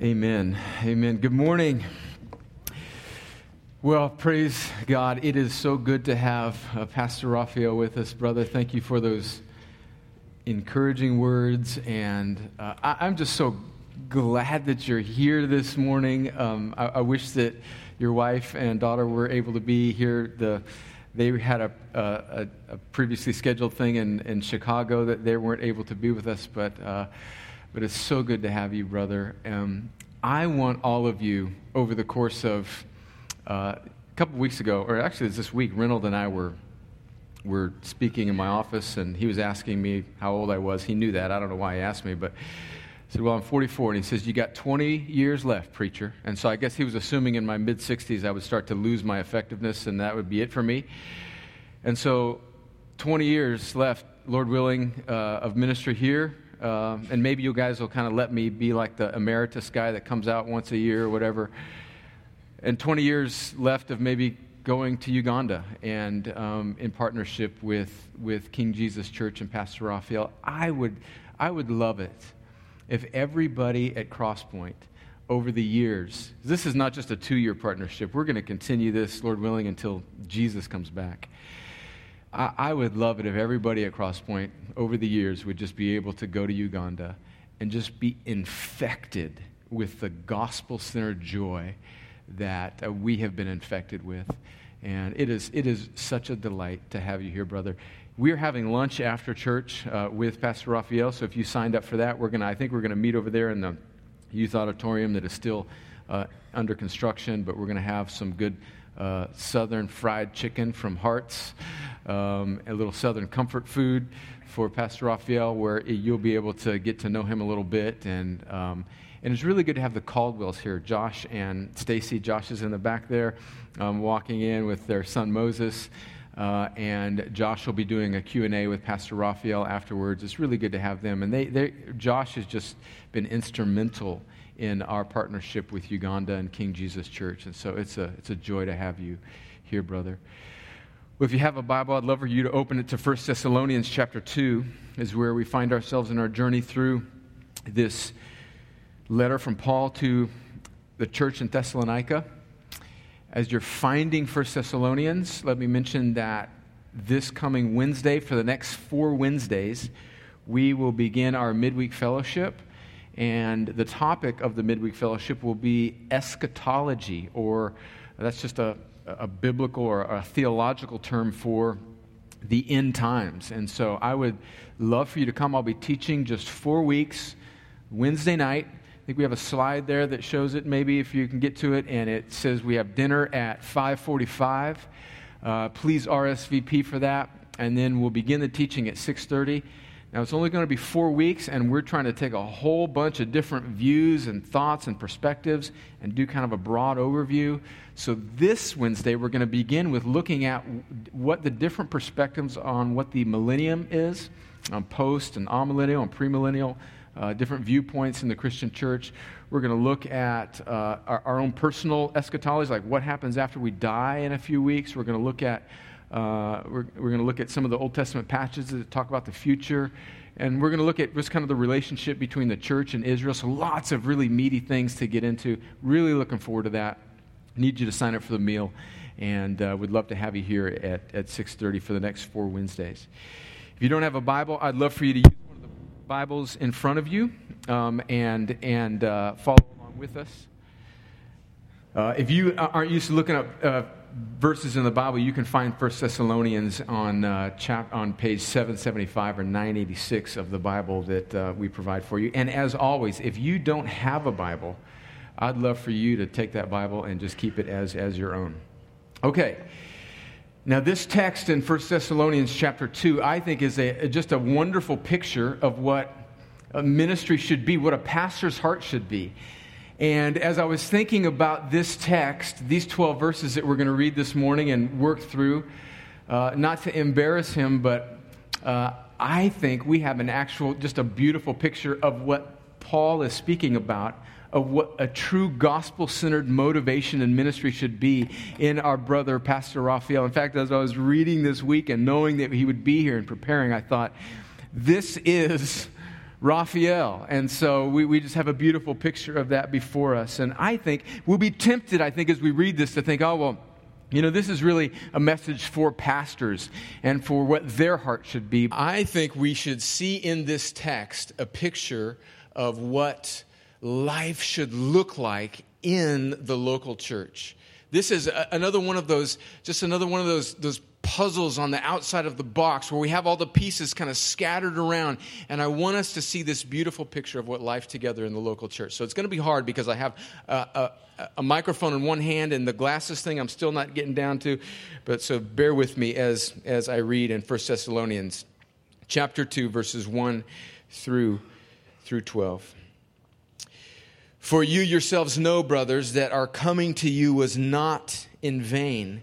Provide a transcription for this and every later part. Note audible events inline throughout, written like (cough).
Amen. Amen. Good morning. Well, praise God. It is so good to have uh, Pastor Raphael with us, brother. Thank you for those encouraging words. And uh, I, am just so glad that you're here this morning. Um, I, I, wish that your wife and daughter were able to be here. The, they had a, a, a previously scheduled thing in, in Chicago that they weren't able to be with us, but. Uh, but it's so good to have you, brother. Um, I want all of you over the course of uh, a couple weeks ago, or actually this week, Reynold and I were were speaking in my office, and he was asking me how old I was. He knew that. I don't know why he asked me, but I said, Well, I'm 44. And he says, You got 20 years left, preacher. And so I guess he was assuming in my mid 60s I would start to lose my effectiveness, and that would be it for me. And so 20 years left, Lord willing, uh, of ministry here. Uh, and maybe you guys will kind of let me be like the emeritus guy that comes out once a year or whatever. And 20 years left of maybe going to Uganda and um, in partnership with, with King Jesus Church and Pastor Raphael. I would, I would love it if everybody at Crosspoint over the years, this is not just a two year partnership, we're going to continue this, Lord willing, until Jesus comes back. I, I would love it if everybody at Crosspoint over the years would just be able to go to Uganda and just be infected with the gospel centered joy that uh, we have been infected with. And it is, it is such a delight to have you here, brother. We're having lunch after church uh, with Pastor Raphael. So if you signed up for that, we're gonna, I think we're going to meet over there in the youth auditorium that is still uh, under construction, but we're going to have some good uh, southern fried chicken from Hearts um, a little Southern comfort food for Pastor Raphael, where you'll be able to get to know him a little bit. And, um, and it's really good to have the Caldwells here, Josh and Stacy. Josh is in the back there, um, walking in with their son Moses. Uh, and Josh will be doing a Q&A with Pastor Raphael afterwards. It's really good to have them. And they, they, Josh has just been instrumental in our partnership with Uganda and King Jesus Church. And so it's a, it's a joy to have you here, brother. Well, if you have a Bible, I'd love for you to open it to 1 Thessalonians chapter 2, is where we find ourselves in our journey through this letter from Paul to the church in Thessalonica. As you're finding 1 Thessalonians, let me mention that this coming Wednesday, for the next four Wednesdays, we will begin our midweek fellowship. And the topic of the midweek fellowship will be eschatology, or that's just a, a biblical or a theological term for the end times. And so I would love for you to come. I'll be teaching just four weeks, Wednesday night. I think we have a slide there that shows it, maybe if you can get to it. And it says we have dinner at 545. Uh, please RSVP for that. And then we'll begin the teaching at 630. Now, it's only going to be four weeks, and we're trying to take a whole bunch of different views and thoughts and perspectives and do kind of a broad overview. So, this Wednesday, we're going to begin with looking at what the different perspectives on what the millennium is, on post and amillennial and premillennial, uh, different viewpoints in the Christian church. We're going to look at uh, our, our own personal eschatology, like what happens after we die in a few weeks. We're going to look at uh, we're, we're going to look at some of the Old Testament passages that talk about the future. And we're going to look at just kind of the relationship between the church and Israel. So lots of really meaty things to get into. Really looking forward to that. Need you to sign up for the meal. And uh, we'd love to have you here at, at 6.30 for the next four Wednesdays. If you don't have a Bible, I'd love for you to use one of the Bibles in front of you um, and, and uh, follow along with us. Uh, if you aren't used to looking up uh, verses in the Bible, you can find 1 Thessalonians on, uh, chap- on page 775 or 986 of the Bible that uh, we provide for you. And as always, if you don't have a Bible, I'd love for you to take that Bible and just keep it as, as your own. Okay. Now, this text in 1 Thessalonians chapter 2, I think, is a, just a wonderful picture of what a ministry should be, what a pastor's heart should be. And as I was thinking about this text, these 12 verses that we're going to read this morning and work through, uh, not to embarrass him, but uh, I think we have an actual, just a beautiful picture of what Paul is speaking about, of what a true gospel centered motivation and ministry should be in our brother, Pastor Raphael. In fact, as I was reading this week and knowing that he would be here and preparing, I thought, this is Raphael. And so we, we just have a beautiful picture of that before us. And I think we'll be tempted, I think, as we read this to think, oh, well, you know, this is really a message for pastors and for what their heart should be. I think we should see in this text a picture of what life should look like in the local church. This is another one of those, just another one of those, those puzzles on the outside of the box where we have all the pieces kind of scattered around. And I want us to see this beautiful picture of what life together in the local church. So it's going to be hard because I have a, a, a microphone in one hand and the glasses thing I'm still not getting down to. But so bear with me as, as I read in 1 Thessalonians chapter 2, verses 1 through, through 12. For you yourselves know, brothers, that our coming to you was not in vain.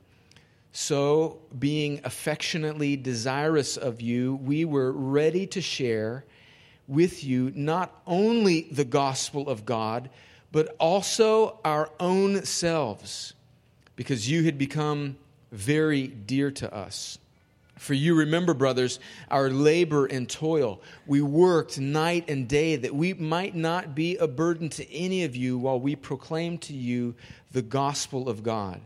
So, being affectionately desirous of you, we were ready to share with you not only the gospel of God, but also our own selves, because you had become very dear to us. For you remember, brothers, our labor and toil. We worked night and day that we might not be a burden to any of you while we proclaim to you the gospel of God.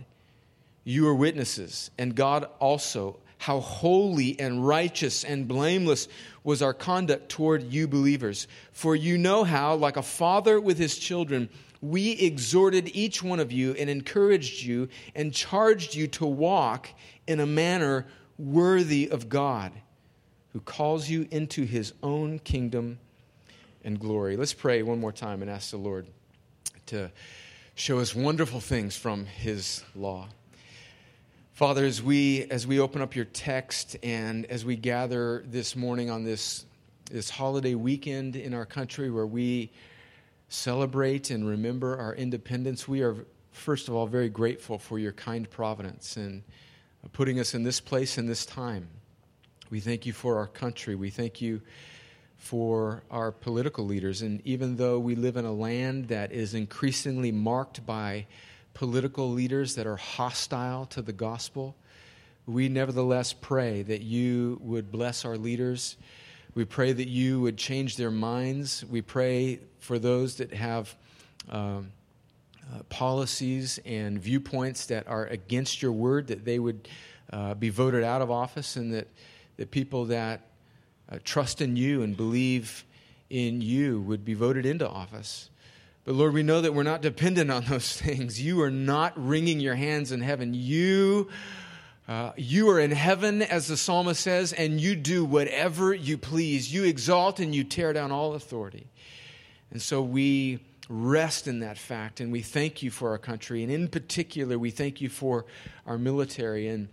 You are witnesses, and God also, how holy and righteous and blameless was our conduct toward you believers. For you know how, like a father with his children, we exhorted each one of you and encouraged you and charged you to walk in a manner worthy of God, who calls you into his own kingdom and glory. Let's pray one more time and ask the Lord to show us wonderful things from his law. Father, as we as we open up your text and as we gather this morning on this this holiday weekend in our country where we celebrate and remember our independence, we are first of all very grateful for your kind providence and putting us in this place in this time. We thank you for our country. We thank you for our political leaders. And even though we live in a land that is increasingly marked by political leaders that are hostile to the gospel, we nevertheless pray that you would bless our leaders. We pray that you would change their minds. We pray for those that have um, uh, policies and viewpoints that are against your word, that they would uh, be voted out of office, and that, that people that uh, trust in you and believe in you would be voted into office. But Lord, we know that we're not dependent on those (laughs) things. You are not wringing your hands in heaven. You, uh, you are in heaven, as the psalmist says, and you do whatever you please. You exalt and you tear down all authority. And so we rest in that fact, and we thank you for our country. And in particular, we thank you for our military and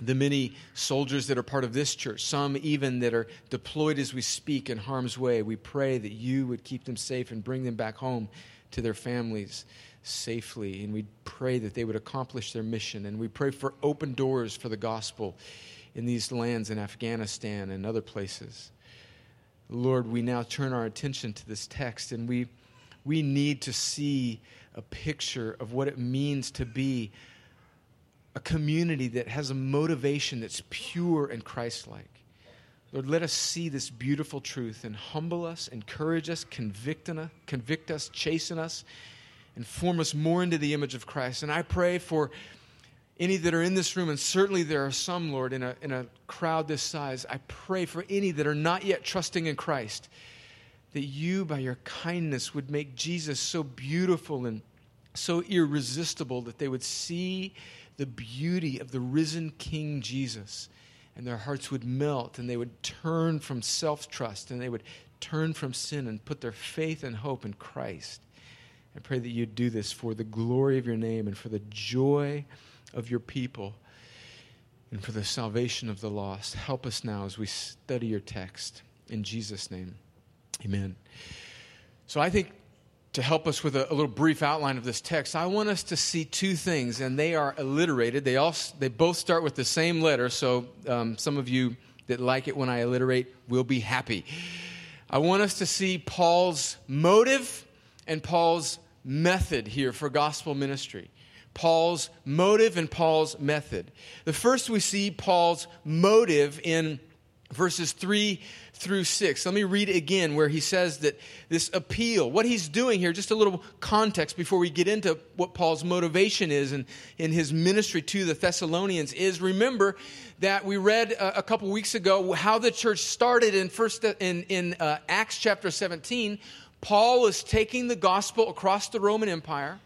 the many soldiers that are part of this church, some even that are deployed as we speak in harm's way. We pray that you would keep them safe and bring them back home to their families safely. And we pray that they would accomplish their mission. And we pray for open doors for the gospel in these lands in Afghanistan and other places. Lord, we now turn our attention to this text and we, we need to see a picture of what it means to be a community that has a motivation that's pure and Christ like. Lord, let us see this beautiful truth and humble us, encourage us, convict us, convict us, chasten us, and form us more into the image of Christ. And I pray for any that are in this room, and certainly there are some, Lord, in a, in a crowd this size, I pray for any that are not yet trusting in Christ, that you, by your kindness, would make Jesus so beautiful and so irresistible that they would see the beauty of the risen King Jesus and their hearts would melt and they would turn from self trust and they would turn from sin and put their faith and hope in Christ. I pray that you'd do this for the glory of your name and for the joy of your people and for the salvation of the lost. Help us now as we study your text. In Jesus' name, amen. So I think to help us with a, a, little brief outline of this text, I want us to see two things, and they are alliterated. They, all, they both start with the same letter, so um, some of you that like it when I alliterate will be happy. I want us to see Paul's motive and Paul's method here for gospel ministry. Paul's motive and Paul's method. The first we see Paul's motive in verses 3 through 6. Let me read again where he says that this appeal, what he's doing here, just a little context before we get into what Paul's motivation is and in his ministry to the Thessalonians is remember that we read a, a couple weeks ago how the church started in first in, in uh, Acts chapter 17. Paul was taking the gospel across the Roman Empire.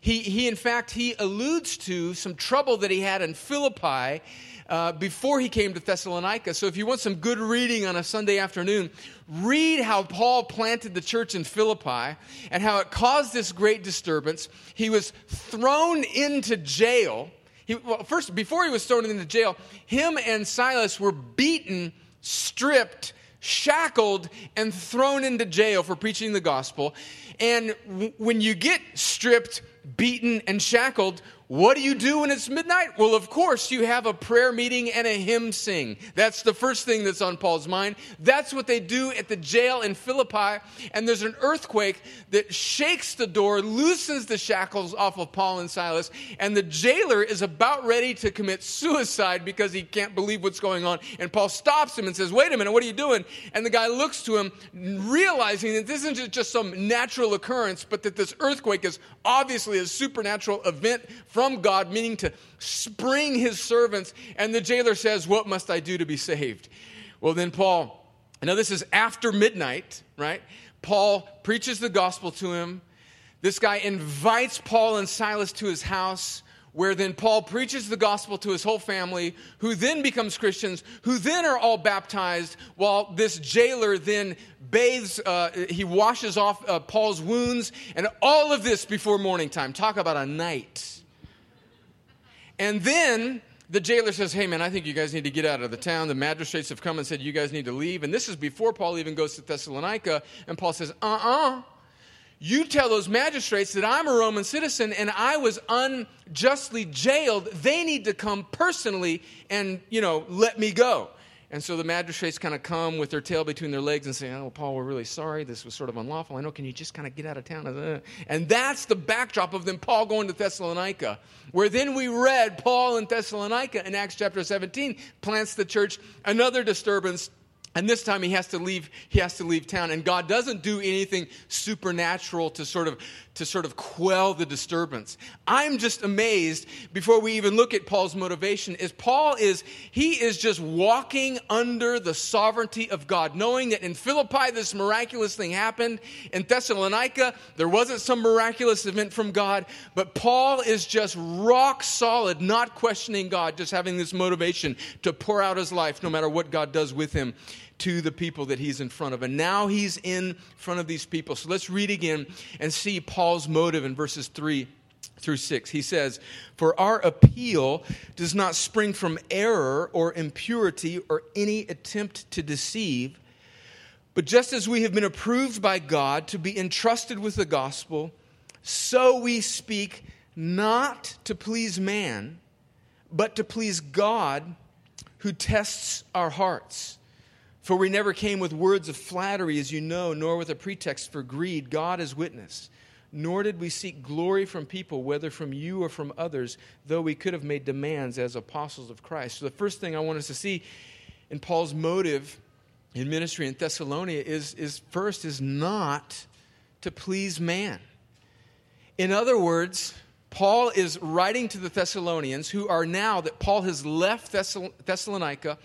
He, he, in fact, he alludes to some trouble that he had in Philippi uh, before he came to Thessalonica. So if you want some good reading on a Sunday afternoon, read how Paul planted the church in Philippi and how it caused this great disturbance. He was thrown into jail. He, well, first, before he was thrown into jail, him and Silas were beaten, stripped, shackled, and thrown into jail for preaching the gospel. And w- when you get stripped, beaten, and shackled, what do you do when it's midnight? Well, of course, you have a prayer meeting and a hymn sing. That's the first thing that's on Paul's mind. That's what they do at the jail in Philippi. And there's an earthquake that shakes the door, loosens the shackles off of Paul and Silas, and the jailer is about ready to commit suicide because he can't believe what's going on. And Paul stops him and says, Wait a minute, what are you doing? And the guy looks to him, realizing that this isn't just some natural occurrence, but that this earthquake is obviously a supernatural event from God, meaning to spring his servants. And the jailer says, What must I do to be saved? Well, then Paul, now this is after midnight, right? Paul preaches the gospel to him. This guy invites Paul and Silas to his house where then Paul preaches the gospel to his whole family, who then becomes Christians, who then are all baptized, while this jailer then bathes, uh, he washes off uh, Paul's wounds, and all of this before morning time. Talk about a night. And then the jailer says, Hey, man, I think you guys need to get out of the town. The magistrates have come and said, You guys need to leave. And this is before Paul even goes to Thessalonica. And Paul says, Uh uh-uh. uh You tell those magistrates that I'm a Roman citizen and I was unjustly jailed. They need to come personally and, you know, let me go. And so the magistrates kind of come with their tail between their legs and say, Oh, Paul, we're really sorry. This was sort of unlawful. I know. Can you just kind of get out of town? Uh, and that's the backdrop of them, Paul going to Thessalonica, where then we read Paul in Thessalonica in Acts chapter 17 plants the church, another disturbance and this time he has to leave he has to leave town and god doesn't do anything supernatural to sort of to sort of quell the disturbance. I'm just amazed before we even look at paul's motivation is paul is he is just walking under the sovereignty of god knowing that in philippi this miraculous thing happened. In thessalonica there wasn't some miraculous event from god but paul is just rock solid not questioning god just having this motivation to pour out his life no matter what god does with him to the people that he's in front of. And now he's in front of these people. So let's read again and see Paul's motive in verses 3 through 6. He says, For our appeal does not spring from error or impurity or any attempt to deceive, but just as we have been approved by God to be entrusted with the gospel, so we speak not to please man, but to please God who tests our hearts. For we never came with words of flattery, as you know, nor with a pretext for greed. God is witness. Nor did we seek glory from people, whether from you or from others, though we could have made demands as apostles of Christ. So, the first thing I want us to see in Paul's motive in ministry in Thessalonica is, is first, is not to please man. In other words, Paul is writing to the Thessalonians who are now that Paul has left Thessalonica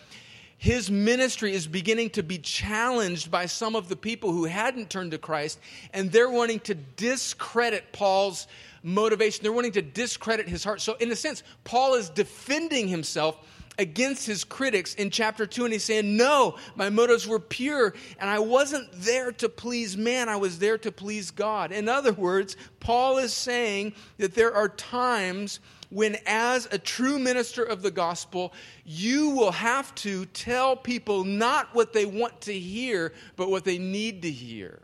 his ministry is beginning to be challenged by some of the people who hadn't turned to Christ, and they're wanting to discredit Paul's motivation. They're wanting to discredit his heart. So, in a sense, Paul is defending himself against his critics in chapter 2 and he's saying no my motives were pure and i wasn't there to please man i was there to please god in other words paul is saying that there are times when, as a true minister of the gospel, you will have to tell people not what they want to hear, but what they need to hear.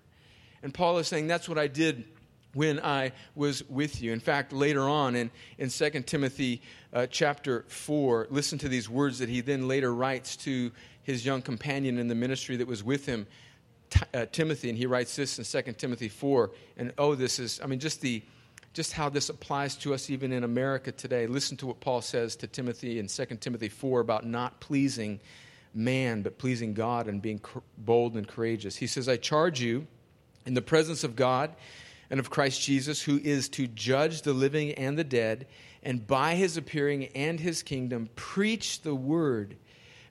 And Paul is saying, That's what I did when I was with you. In fact, later on in, in 2 Timothy uh, chapter 4, listen to these words that he then later writes to his young companion in the ministry that was with him, uh, Timothy. And he writes this in 2 Timothy 4. And oh, this is, I mean, just the just how this applies to us even in America today. Listen to what Paul says to Timothy in 2 Timothy 4 about not pleasing man, but pleasing God and being bold and courageous. He says, I charge you in the presence of God and of Christ Jesus, who is to judge the living and the dead, and by his appearing and his kingdom, preach the word.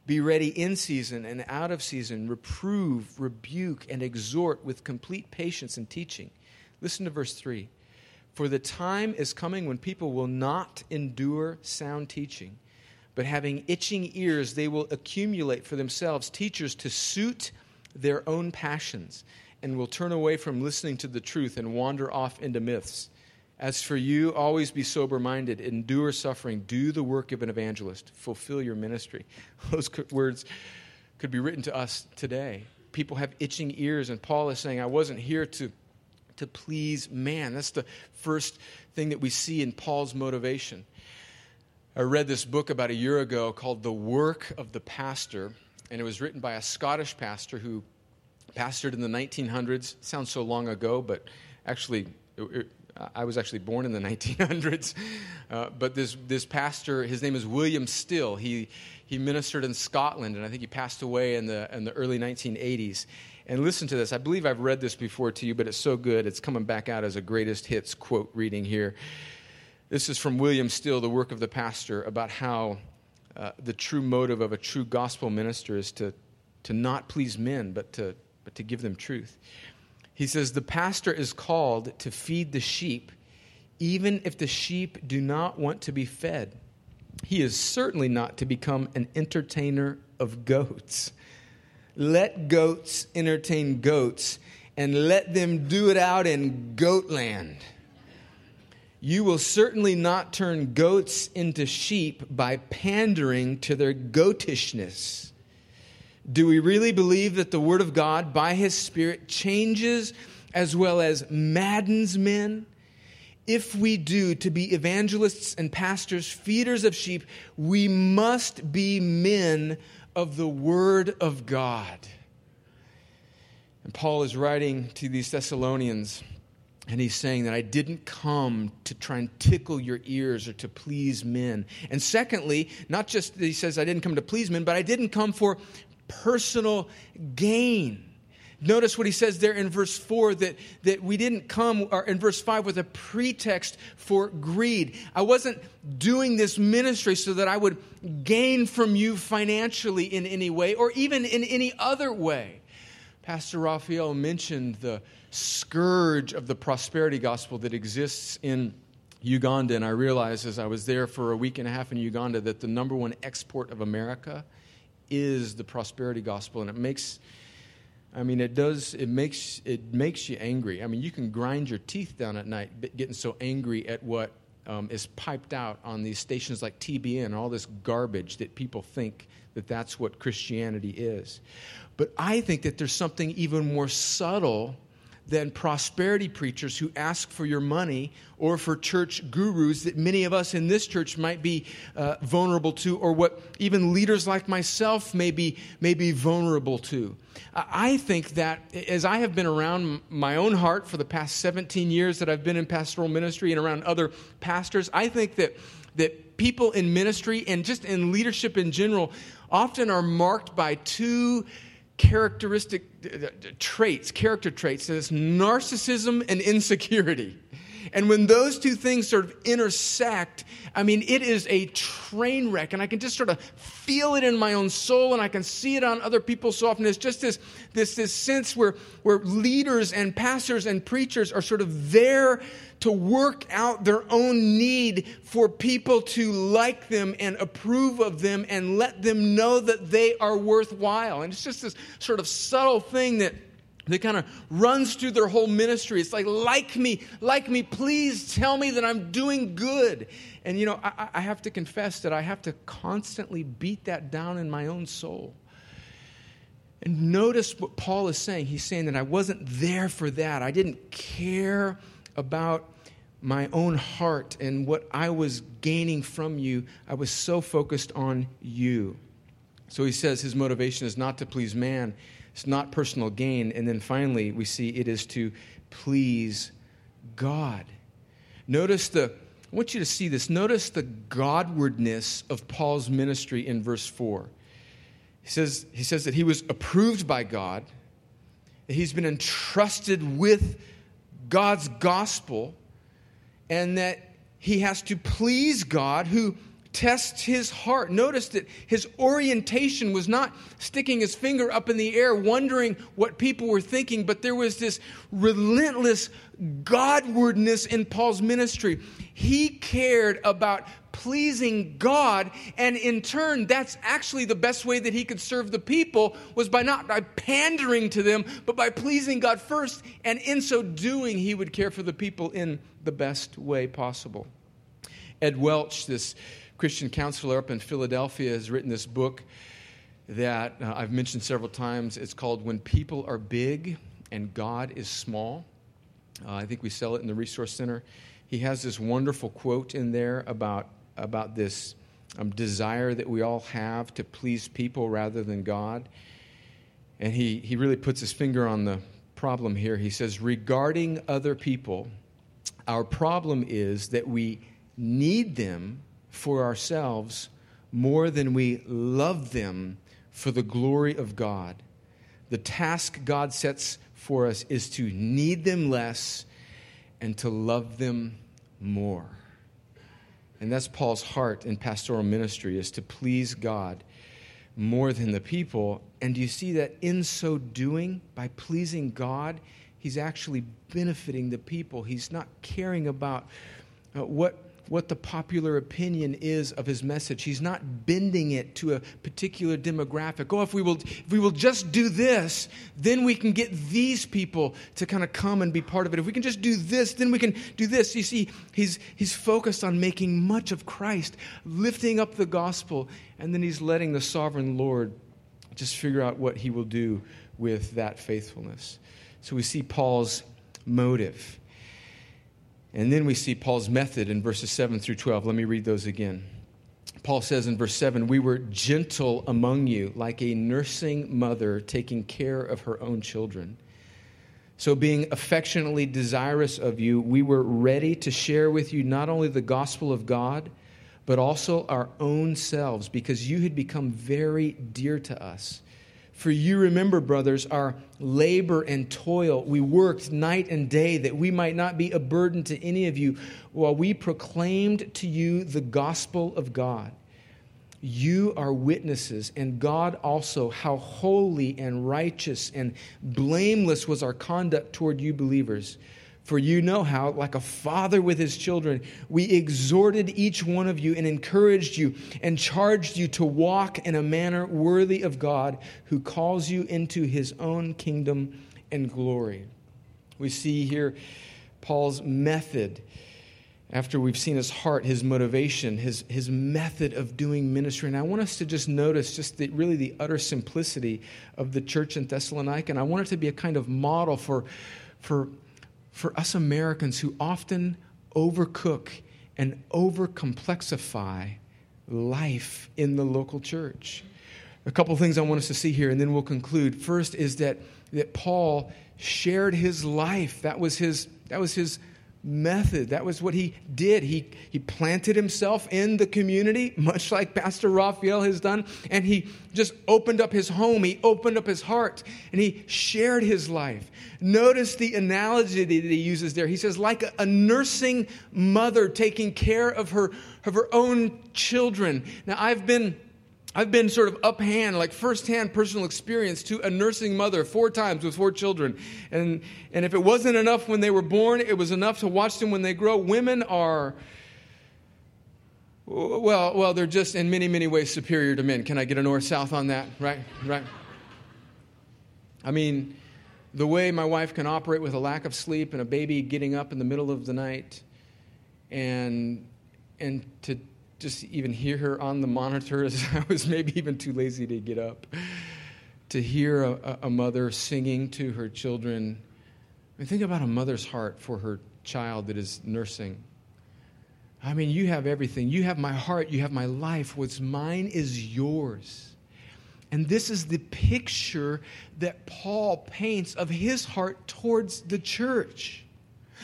Be ready in season and out of season, reprove, rebuke, and exhort with complete patience and teaching. Listen to verse 3. For the time is coming when people will not endure sound teaching, but having itching ears, they will accumulate for themselves teachers to suit their own passions, and will turn away from listening to the truth and wander off into myths. As for you, always be sober minded, endure suffering, do the work of an evangelist, fulfill your ministry. (laughs) Those words could be written to us today. People have itching ears, and Paul is saying, I wasn't here to to please man. That's the first thing that we see in Paul's motivation. I read this book about a year ago called The Work of the Pastor, and it was written by a Scottish pastor who pastored in the 1900s. Sounds so long ago, but actually, it, it, I was actually born in the (laughs) 1900s. Uh, but this, this pastor, his name is William Still. He, he ministered in Scotland, and I think he passed away in the, in the early 1980s. And listen to this. I believe I've read this before to you, but it's so good. It's coming back out as a greatest hits quote reading here. This is from William Still, The Work of the Pastor, about how uh, the true motive of a true gospel minister is to, to not please men, but to, but to give them truth. He says, The pastor is called to feed the sheep, even if the sheep do not want to be fed. He is certainly not to become an entertainer of goats. Let goats entertain goats, and let them do it out in goatland. You will certainly not turn goats into sheep by pandering to their goatishness. Do we really believe that the Word of God, by His Spirit, changes as well as maddens men? If we do, to be evangelists and pastors, feeders of sheep, we must be men of the Word of God. And Paul is writing to these Thessalonians, and he's saying that I didn't come to try and tickle your ears or to please men. And secondly, not just that he says I didn't come to please men, but I didn't come for personal gain. Notice what he says there in verse 4 that, that we didn't come, or in verse 5, with a pretext for greed. I wasn't doing this ministry so that I would gain from you financially in any way or even in any other way. Pastor Raphael mentioned the scourge of the prosperity gospel that exists in Uganda, and I realized as I was there for a week and a half in Uganda that the number one export of America is the prosperity gospel, and it makes I mean, it does. It makes it makes you angry. I mean, you can grind your teeth down at night, getting so angry at what um, is piped out on these stations like TBN, all this garbage that people think that that's what Christianity is. But I think that there's something even more subtle than prosperity preachers who ask for your money or for church gurus that many of us in this church might be uh, vulnerable to, or what even leaders like myself may be, may be vulnerable to. I think that as I have been around my own heart for the past 17 years that I've been in pastoral ministry and around other pastors, I think that, that people in ministry and just in leadership in general often are marked by two characteristic uh, uh, traits, character traits. That's narcissism and insecurity. And when those two things sort of intersect, I mean, it is a train wreck. And I can just sort of feel it in my own soul and I can see it on other people so often. It's just this, this, this sense where, where leaders and pastors and preachers are sort of there to work out their own need for people to like them and approve of them and let them know that they are worthwhile. And it's just this sort of subtle thing that that kind of runs through their whole ministry. It's like, like me, like me, please tell me that I'm doing good. And, you know, I, I, have to confess that I have to constantly beat that down in my own soul. And notice what Paul is saying. He's saying that I wasn't there for that. I didn't care about my own heart and what I was gaining from you. I was so focused on you. So he says his motivation is not to please man, it's not personal gain. And then finally, we see it is to please God. Notice the, I want you to see this. Notice the Godwardness of Paul's ministry in verse 4. He says, he says that he was approved by God, that he's been entrusted with God's gospel, and that he has to please God who tests his heart. Notice that his orientation was not sticking his finger up in the air, wondering what people were thinking, but there was this relentless Godwardness in Paul's ministry. He cared about pleasing God, and in turn, that's actually the best way that he could serve the people was by not by pandering to them, but by pleasing God first, and in so doing, he would care for the people in the best way possible. Ed Welch, this Christian counselor up in Philadelphia, has written this book that uh, I've mentioned several times. It's called When People Are Big and God is Small. Uh, I think we sell it in the Resource Center. He has this wonderful quote in there about, about this um, desire that we all have to please people rather than God. And he, he really puts his finger on the problem here. He says, Regarding other people, our problem is that we need them for ourselves more than we love them for the glory of God. The task God sets for us is to need them less and to love them more. And that's Paul's heart in pastoral ministry is to please God more than the people. And do you see that in so doing, by pleasing God, he's actually benefiting the people. He's not caring about uh, what what the popular opinion is of his message. He's not bending it to a particular demographic. Oh, if we will, if we will just do this, then we can get these people to kind of come and be part of it. If we can just do this, then we can do this. You see, he's, he's focused on making much of Christ, lifting up the gospel, and then he's letting the sovereign Lord just figure out what he will do with that faithfulness. So we see Paul's motive. And then we see Paul's method in verses 7 through 12. Let me read those again. Paul says in verse 7 We were gentle among you, like a nursing mother taking care of her own children. So, being affectionately desirous of you, we were ready to share with you not only the gospel of God, but also our own selves, because you had become very dear to us. For you remember, brothers, our labor and toil. We worked night and day that we might not be a burden to any of you while we proclaimed to you the gospel of God. You are witnesses, and God also, how holy and righteous and blameless was our conduct toward you believers. For you know how, like a father with his children, we exhorted each one of you and encouraged you and charged you to walk in a manner worthy of God who calls you into his own kingdom and glory. We see here Paul's method after we've seen his heart, his motivation, his, his method of doing ministry. And I want us to just notice just the, really the utter simplicity of the church in Thessalonica. And I want it to be a kind of model for, for for us Americans who often overcook and overcomplexify life in the local church. A couple things I want us to see here, and then we'll conclude. First is that, that Paul shared his life. That was his, that was his method. That was what he did. He, he planted himself in the community, much like Pastor Raphael has done, and he just opened up his home. He opened up his heart, and he shared his life. Notice the analogy that he uses there. He says, like a, a nursing mother taking care of her, of her own children. Now, I've been I've been sort of uphand, like firsthand personal experience to a nursing mother four times with four children. And, and if it wasn't enough when they were born, it was enough to watch them when they grow. Women are, well, well, they're just in many, many ways superior to men. Can I get a north south on that? Right? Right? I mean, the way my wife can operate with a lack of sleep and a baby getting up in the middle of the night and and to just even hear her on the monitor as (laughs) I was maybe even too lazy to get up. To hear a, a mother singing to her children. I mean, think about a mother's heart for her child that is nursing. I mean, you have everything. You have my heart. You have my life. What's mine is yours. And this is the picture that Paul paints of his heart towards the church.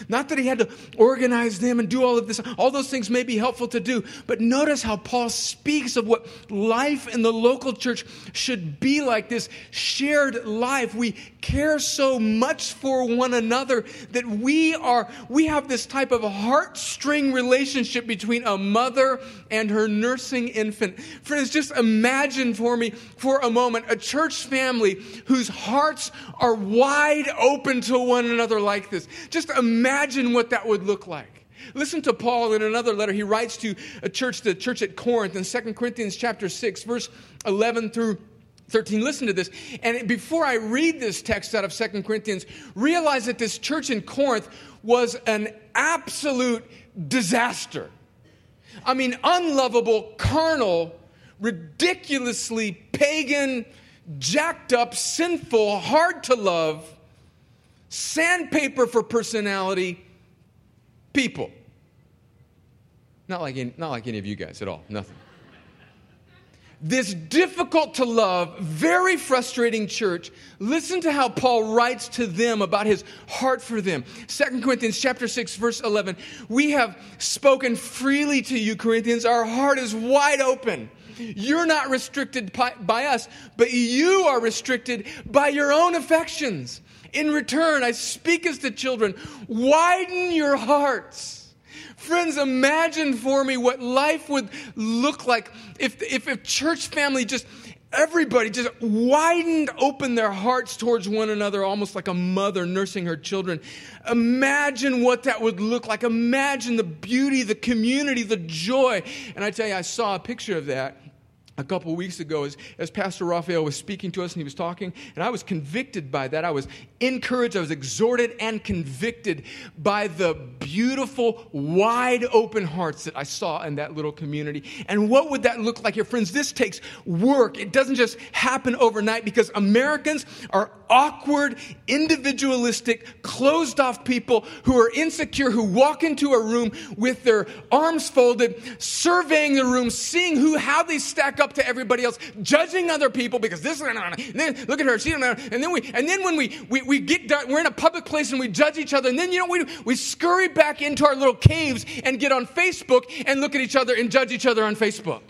Not that he had to organize them and do all of this. All those things may be helpful to do. But notice how Paul speaks of what life in the local church should be like this shared life. We care so much for one another that we are, we have this type of heartstring relationship between a mother and her nursing infant. Friends, just imagine for me for a moment a church family whose hearts are wide open to one another like this. Just imagine imagine what that would look like. Listen to Paul in another letter he writes to a church, the church at Corinth in 2 Corinthians chapter 6, verse 11 through 13. Listen to this. And before I read this text out of 2 Corinthians, realize that this church in Corinth was an absolute disaster. I mean, unlovable, carnal, ridiculously pagan, jacked up, sinful, hard to love sandpaper for personality people. Not like, any, not like any of you guys at all, nothing. This difficult to love, very frustrating church, listen to how Paul writes to them about his heart for them. 2 Corinthians chapter 6 verse 11. We have spoken freely to you Corinthians. Our heart is wide open. You're not restricted by, by us, but you are restricted by your own affections. In return, I speak as to children, widen your hearts. Friends, imagine for me what life would look like if, if a church family just, everybody just widened open their hearts towards one another, almost like a mother nursing her children. Imagine what that would look like. Imagine the beauty, the community, the joy. And I tell you, I saw a picture of that a couple weeks ago as, as Pastor Raphael was speaking to us and he was talking, and I was convicted by that. I was encouraged, I was exhorted and convicted by the beautiful, wide open hearts that I saw in that little community. And what would that look like here? Friends, this takes work. It doesn't just happen overnight because Americans are awkward, individualistic, closed off people who are insecure, who walk into a room with their arms folded, surveying the room, seeing who, how they stack up to everybody else, judging other people because this, and then look at her, she, and then we, and then when we, we, we get done, we're in a public place and we judge each other, and then, you know, we, we scurry back into our little caves and get on Facebook and look at each other and judge each other on Facebook.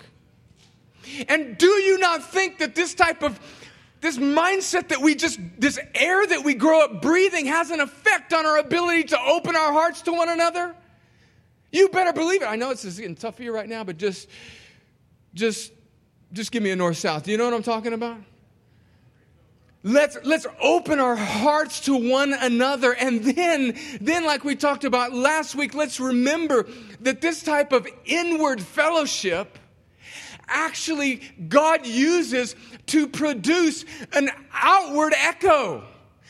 And do you not think that this type of this mindset that we just, this air that we grow up breathing has an effect on our ability to open our hearts to one another? You better believe it. I know it's getting tough for you right now, but just, just, just give me a north south. Do you know what I'm talking about? Let's, let's open our hearts to one another. And then, then, like we talked about last week, let's remember that this type of inward fellowship actually God uses to produce an outward echo.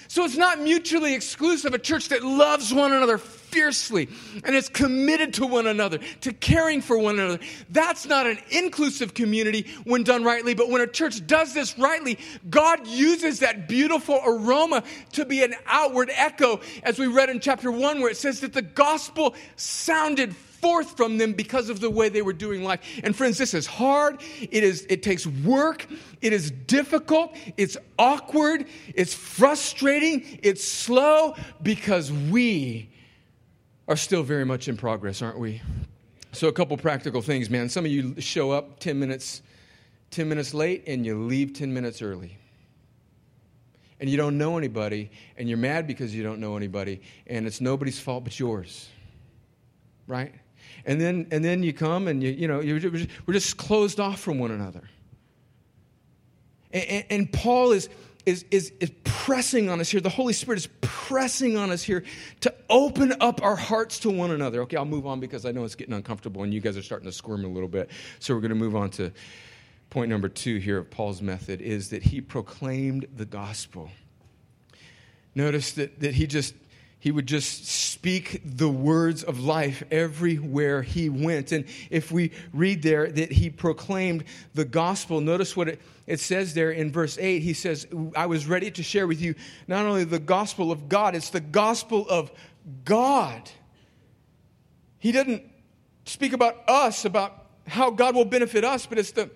So it's not mutually exclusive. A church that loves one another fiercely and is committed to one another, to caring for one another. That's not an inclusive community when done rightly, but when a church does this rightly, God uses that beautiful aroma to be an outward echo, as we read in chapter 1, where it says that the gospel sounded forth from them because of the way they were doing life. And friends, this is hard. It is it takes work. It is difficult. It's awkward. It's frustrating. It's slow because we are still very much in progress, aren't we? So, a couple practical things, man. Some of you show up 10 minutes, 10 minutes late and you leave 10 minutes early. And you don't know anybody, and you're mad because you don't know anybody, and it's nobody's fault but yours. Right? And then, and then you come and you, you know, we're just closed off from one another. And, and, Paul is, is, is, is pressing on us here. The Holy Spirit is pressing on us here to open up our hearts to one another. Okay, I'll move on because I know it's getting uncomfortable and you guys are starting to squirm a little bit. So we're going to move on to point number two here of Paul's method is that he proclaimed the gospel. Notice that, that he just he would just speak the words of life everywhere he went. And if we read there that he proclaimed the gospel, notice what it, it says there in verse 8. He says, I was ready to share with you not only the gospel of God, it's the gospel of God. He didn't speak about us, about how God will benefit us, but it's the,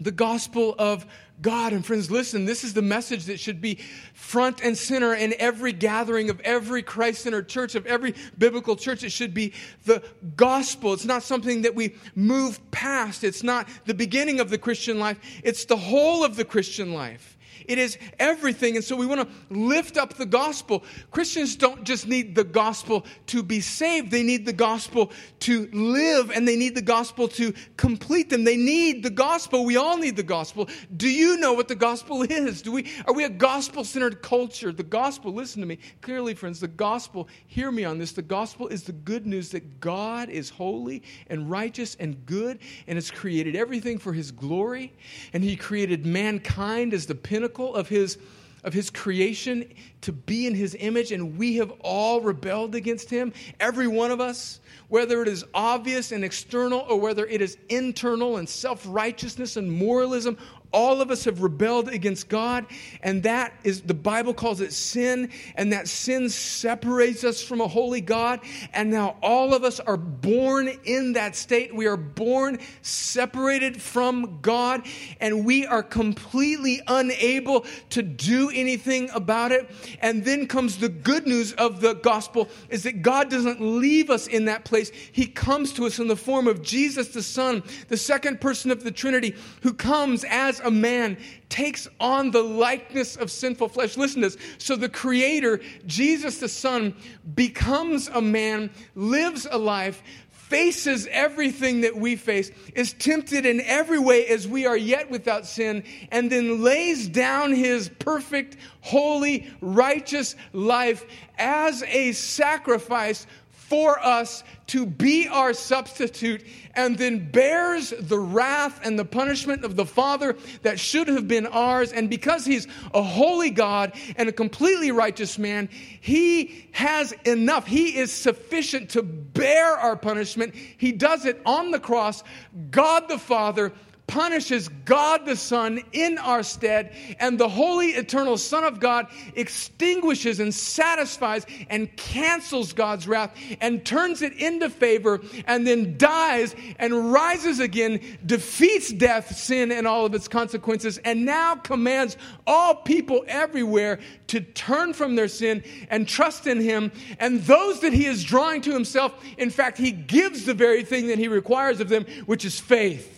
the gospel of God. And friends, listen, this is the message that should be front and center in every gathering of every Christ centered church, of every biblical church. It should be the gospel. It's not something that we move past, it's not the beginning of the Christian life, it's the whole of the Christian life. It is everything. And so we want to lift up the gospel. Christians don't just need the gospel to be saved, they need the gospel to live, and they need the gospel to complete them. They need the gospel. We all need the gospel. Do you know what the gospel is? Do we, are we a gospel centered culture? The gospel, listen to me clearly, friends, the gospel, hear me on this. The gospel is the good news that God is holy and righteous and good and has created everything for his glory, and he created mankind as the pinnacle pinnacle of his, of his creation to be in his image, and we have all rebelled against him, every one of us, whether it is obvious and external or whether it is internal and self righteousness and moralism all of us have rebelled against God, and that is, the Bible calls it sin, and that sin separates us from a holy God. And now all of us are born in that state. We are born separated from God, and we are completely unable to do anything about it. And then comes the good news of the gospel is that God doesn't leave us in that place. He comes to us in the form of Jesus the Son, the second person of the Trinity, who comes as a man takes on the likeness of sinful flesh. Listen to this. So the Creator, Jesus the Son, becomes a man, lives a life, faces everything that we face, is tempted in every way as we are yet without sin, and then lays down his perfect, holy, righteous life as a sacrifice for us to be our substitute and then bears the wrath and the punishment of the Father that should have been ours. And because He's a holy God and a completely righteous man, He has enough. He is sufficient to bear our punishment. He does it on the cross. God the Father punishes God the Son in our stead, and the holy, eternal Son of God extinguishes and satisfies and cancels God's wrath and turns it into favor, and then dies and rises again, defeats death, sin, and all of its consequences, and now commands all people everywhere to turn from their sin and trust in Him. And those that He is drawing to Himself, in fact, He gives the very thing that He requires of them, which is faith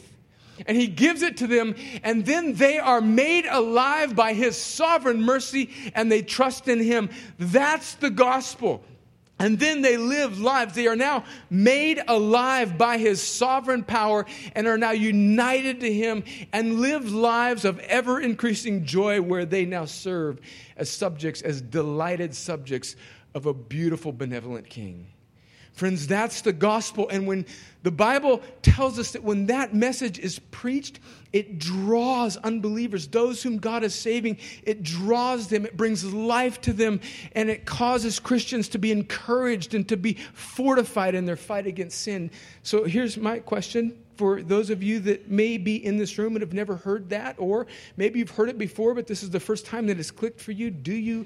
and he gives it to them, and then they are made alive by his sovereign mercy and they trust in him. That's the gospel. And then they live lives. They are now made alive by his sovereign power and are now united to him and live lives of ever increasing joy where they now serve as subjects, as delighted subjects of a beautiful, benevolent king. Friends, that's the gospel. And when the Bible tells us that when that message is preached, it draws unbelievers, those whom God is saving, it draws them, it brings life to them, and it causes Christians to be encouraged and to be fortified in their fight against sin. So here's my question for those of you that may be in this room and have never heard that, or maybe you've heard it before, but this is the first time that it's clicked for you. Do you?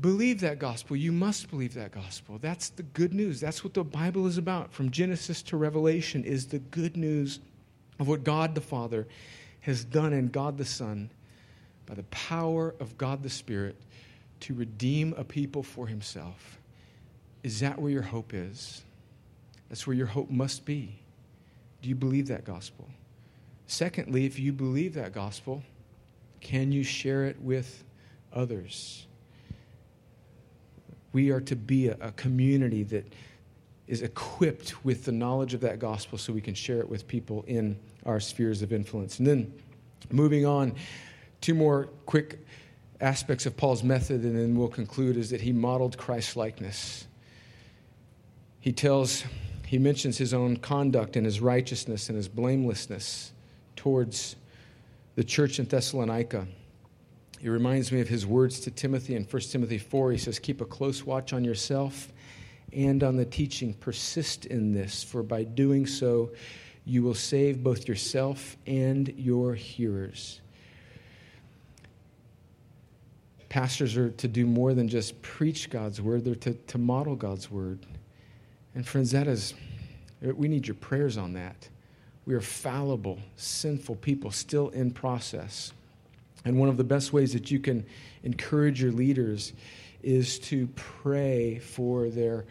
Believe that gospel. You must believe that gospel. That's the good news. That's what the Bible is about. From Genesis to Revelation is the good news of what God the Father has done in God the Son by the power of God the Spirit to redeem a people for himself. Is that where your hope is? That's where your hope must be. Do you believe that gospel? Secondly, if you believe that gospel, can you share it with others? We are to be a, a, community that is equipped with the knowledge of that gospel so we can share it with people in our spheres of influence. And then moving on, two more quick aspects of Paul's method, and then we'll conclude, is that he modeled Christ likeness. He tells, he mentions his own conduct and his righteousness and his blamelessness towards the church in Thessalonica. It reminds me of his words to Timothy in 1 Timothy 4. He says, Keep a close watch on yourself and on the teaching. Persist in this, for by doing so, you will save both yourself and your hearers. Pastors are to do more than just preach God's word, they're to, to model God's word. And friends, that is, we need your prayers on that. We are fallible, sinful people still in process. And one of the best ways that you can encourage your leaders is to pray for their,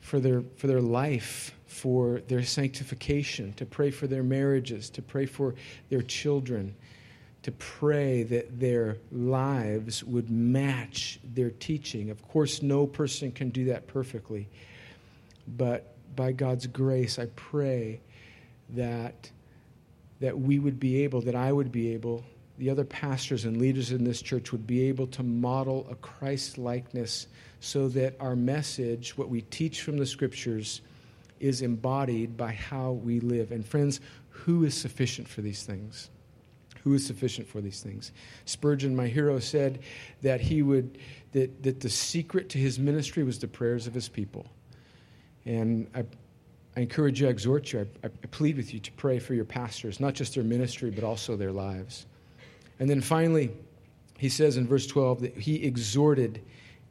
for their, for their life, for their sanctification, to pray for their marriages, to pray for their children, to pray that their lives would match their teaching. Of course, no person can do that perfectly, but by God's grace, I pray that, that we would be able, that I would be able, the other pastors and leaders in this church would be able to model a Christ likeness so that our message, what we teach from the scriptures, is embodied by how we live. And friends, who is sufficient for these things? who is sufficient for these things. Spurgeon, my hero, said that he would that, that the secret to his ministry was the prayers of his people. And I, I encourage you, I exhort you, I, I plead with you to pray for your pastors, not just their ministry, but also their lives. And then finally, he says in verse 12 that he exhorted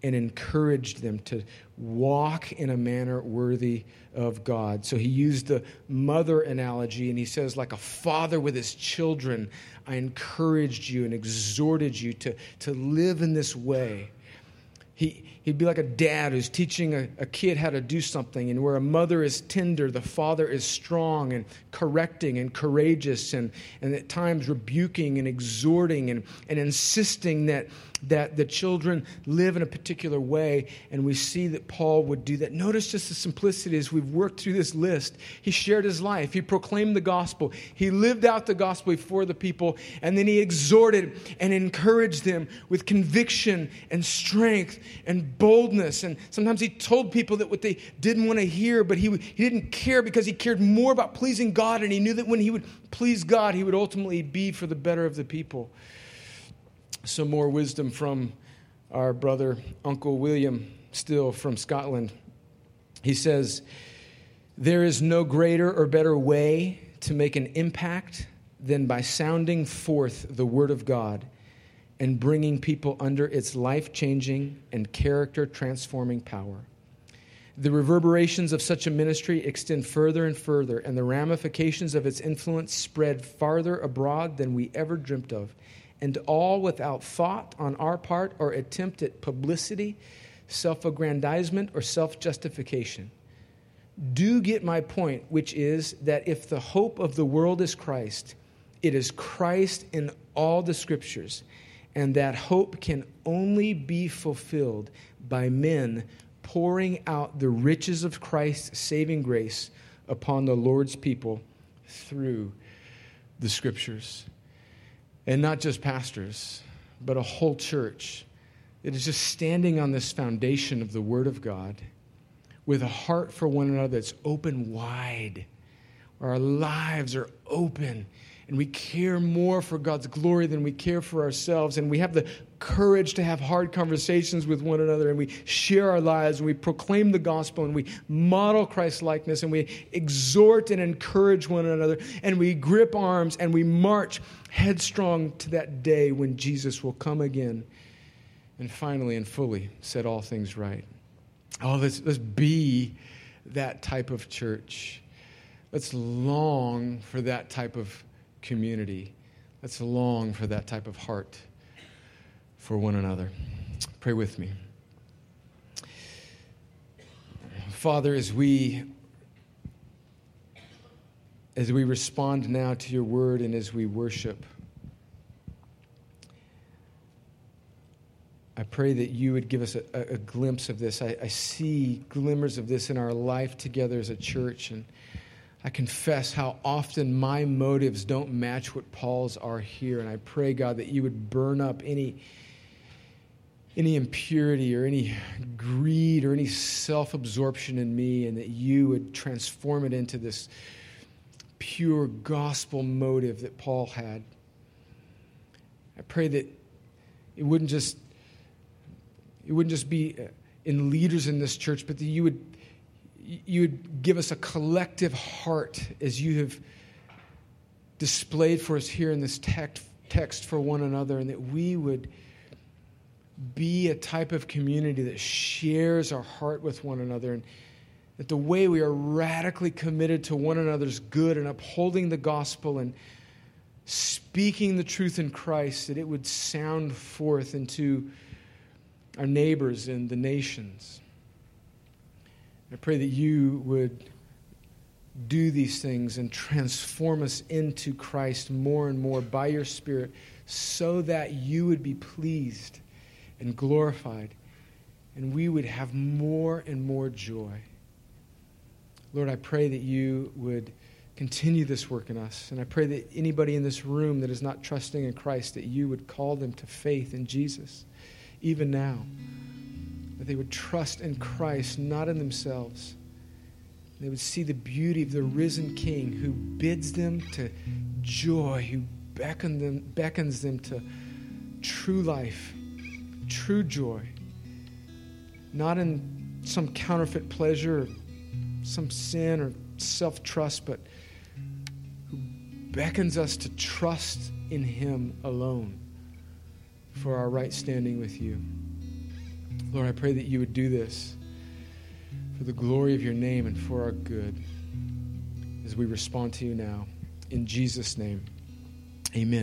and encouraged them to walk in a manner worthy of God. So he used the mother analogy and he says, like a father with his children, I encouraged you and exhorted you to, to live in this way. He, he'd be like a dad who's teaching a, a kid how to do something, and where a mother is tender, the father is strong and correcting and courageous, and, and at times rebuking and exhorting and, and insisting that that the children live in a particular way, and we see that Paul would do that. Notice just the simplicity as we've worked through this list. He shared his life, he proclaimed the gospel, he lived out the gospel before the people, and then he exhorted and encouraged them with conviction and strength and boldness. And sometimes he told people that what they didn't want to hear, but he, he didn't care because he cared more about pleasing God, and he knew that when he would please God, he would ultimately be for the better of the people some more wisdom from our brother, Uncle William, Still from Scotland. He says, There is no greater or better way to make an impact than by sounding forth the Word of God and bringing people under its life changing and character transforming power. The reverberations of such a ministry extend further and further, and the ramifications of its influence spread farther abroad than we ever dreamt of and all without thought on our part or attempt at publicity, self aggrandizement, or self justification. Do get my point, which is that if the hope of the world is Christ, it is Christ in all the scriptures, and that hope can only be fulfilled by men pouring out the riches of Christ's saving grace upon the Lord's people through the scriptures and not just pastors, but a whole church that is just standing on this foundation of the Word of God with a heart for one another that's open wide, where our lives are open and we care more for God's glory than we care for ourselves. And we have the courage to have hard conversations with one another, and we share our lives, and we proclaim the gospel, and we model Christ likeness, and we exhort and encourage one another, and we grip arms, and we march headstrong to that day when Jesus will come again and finally and fully set all things right. Oh, let's, let's be that type of church. Let's long for that type of community. Let's long for that type of heart for one another. Pray with me. Father, as we as we respond now to your word and as we worship, I pray that you would give us a, a glimpse of this. I, I, see glimmers of this in our life together as a church, and I confess how often my motives don't match what Paul's are here. And I pray, God, that you would burn up any any impurity or any greed or any self absorption in me, and that you would transform it into this pure gospel motive that Paul had. I pray that it wouldn't just it wouldn't just be uh, in leaders in this church, but that you would you would give us a collective heart as you have displayed for us here in this text, text for one another, and that we would be a type of community that shares our heart with one another and that the way we are radically committed to one another's good and upholding the gospel and speaking the truth in Christ, that it would sound forth into our neighbors and the nations. I pray that you would do these things and transform us into Christ more and more by your Spirit so that you would be pleased and glorified and we would have more and more joy. Lord, I pray that you would continue this work in us. And I pray that anybody in this room that is not trusting in Christ, that you would call them to faith in Jesus, even now. That they would trust in Christ, not in themselves. They would see the beauty of the risen King who bids them to joy, who beckon them, beckons them to true life, true joy. Not in some counterfeit pleasure some sin or self trust, but who beckons us to trust in Him alone for our right standing with you. Lord, I pray that you would do this for the glory of your name and for our good as we respond to you now. In Jesus' name, amen.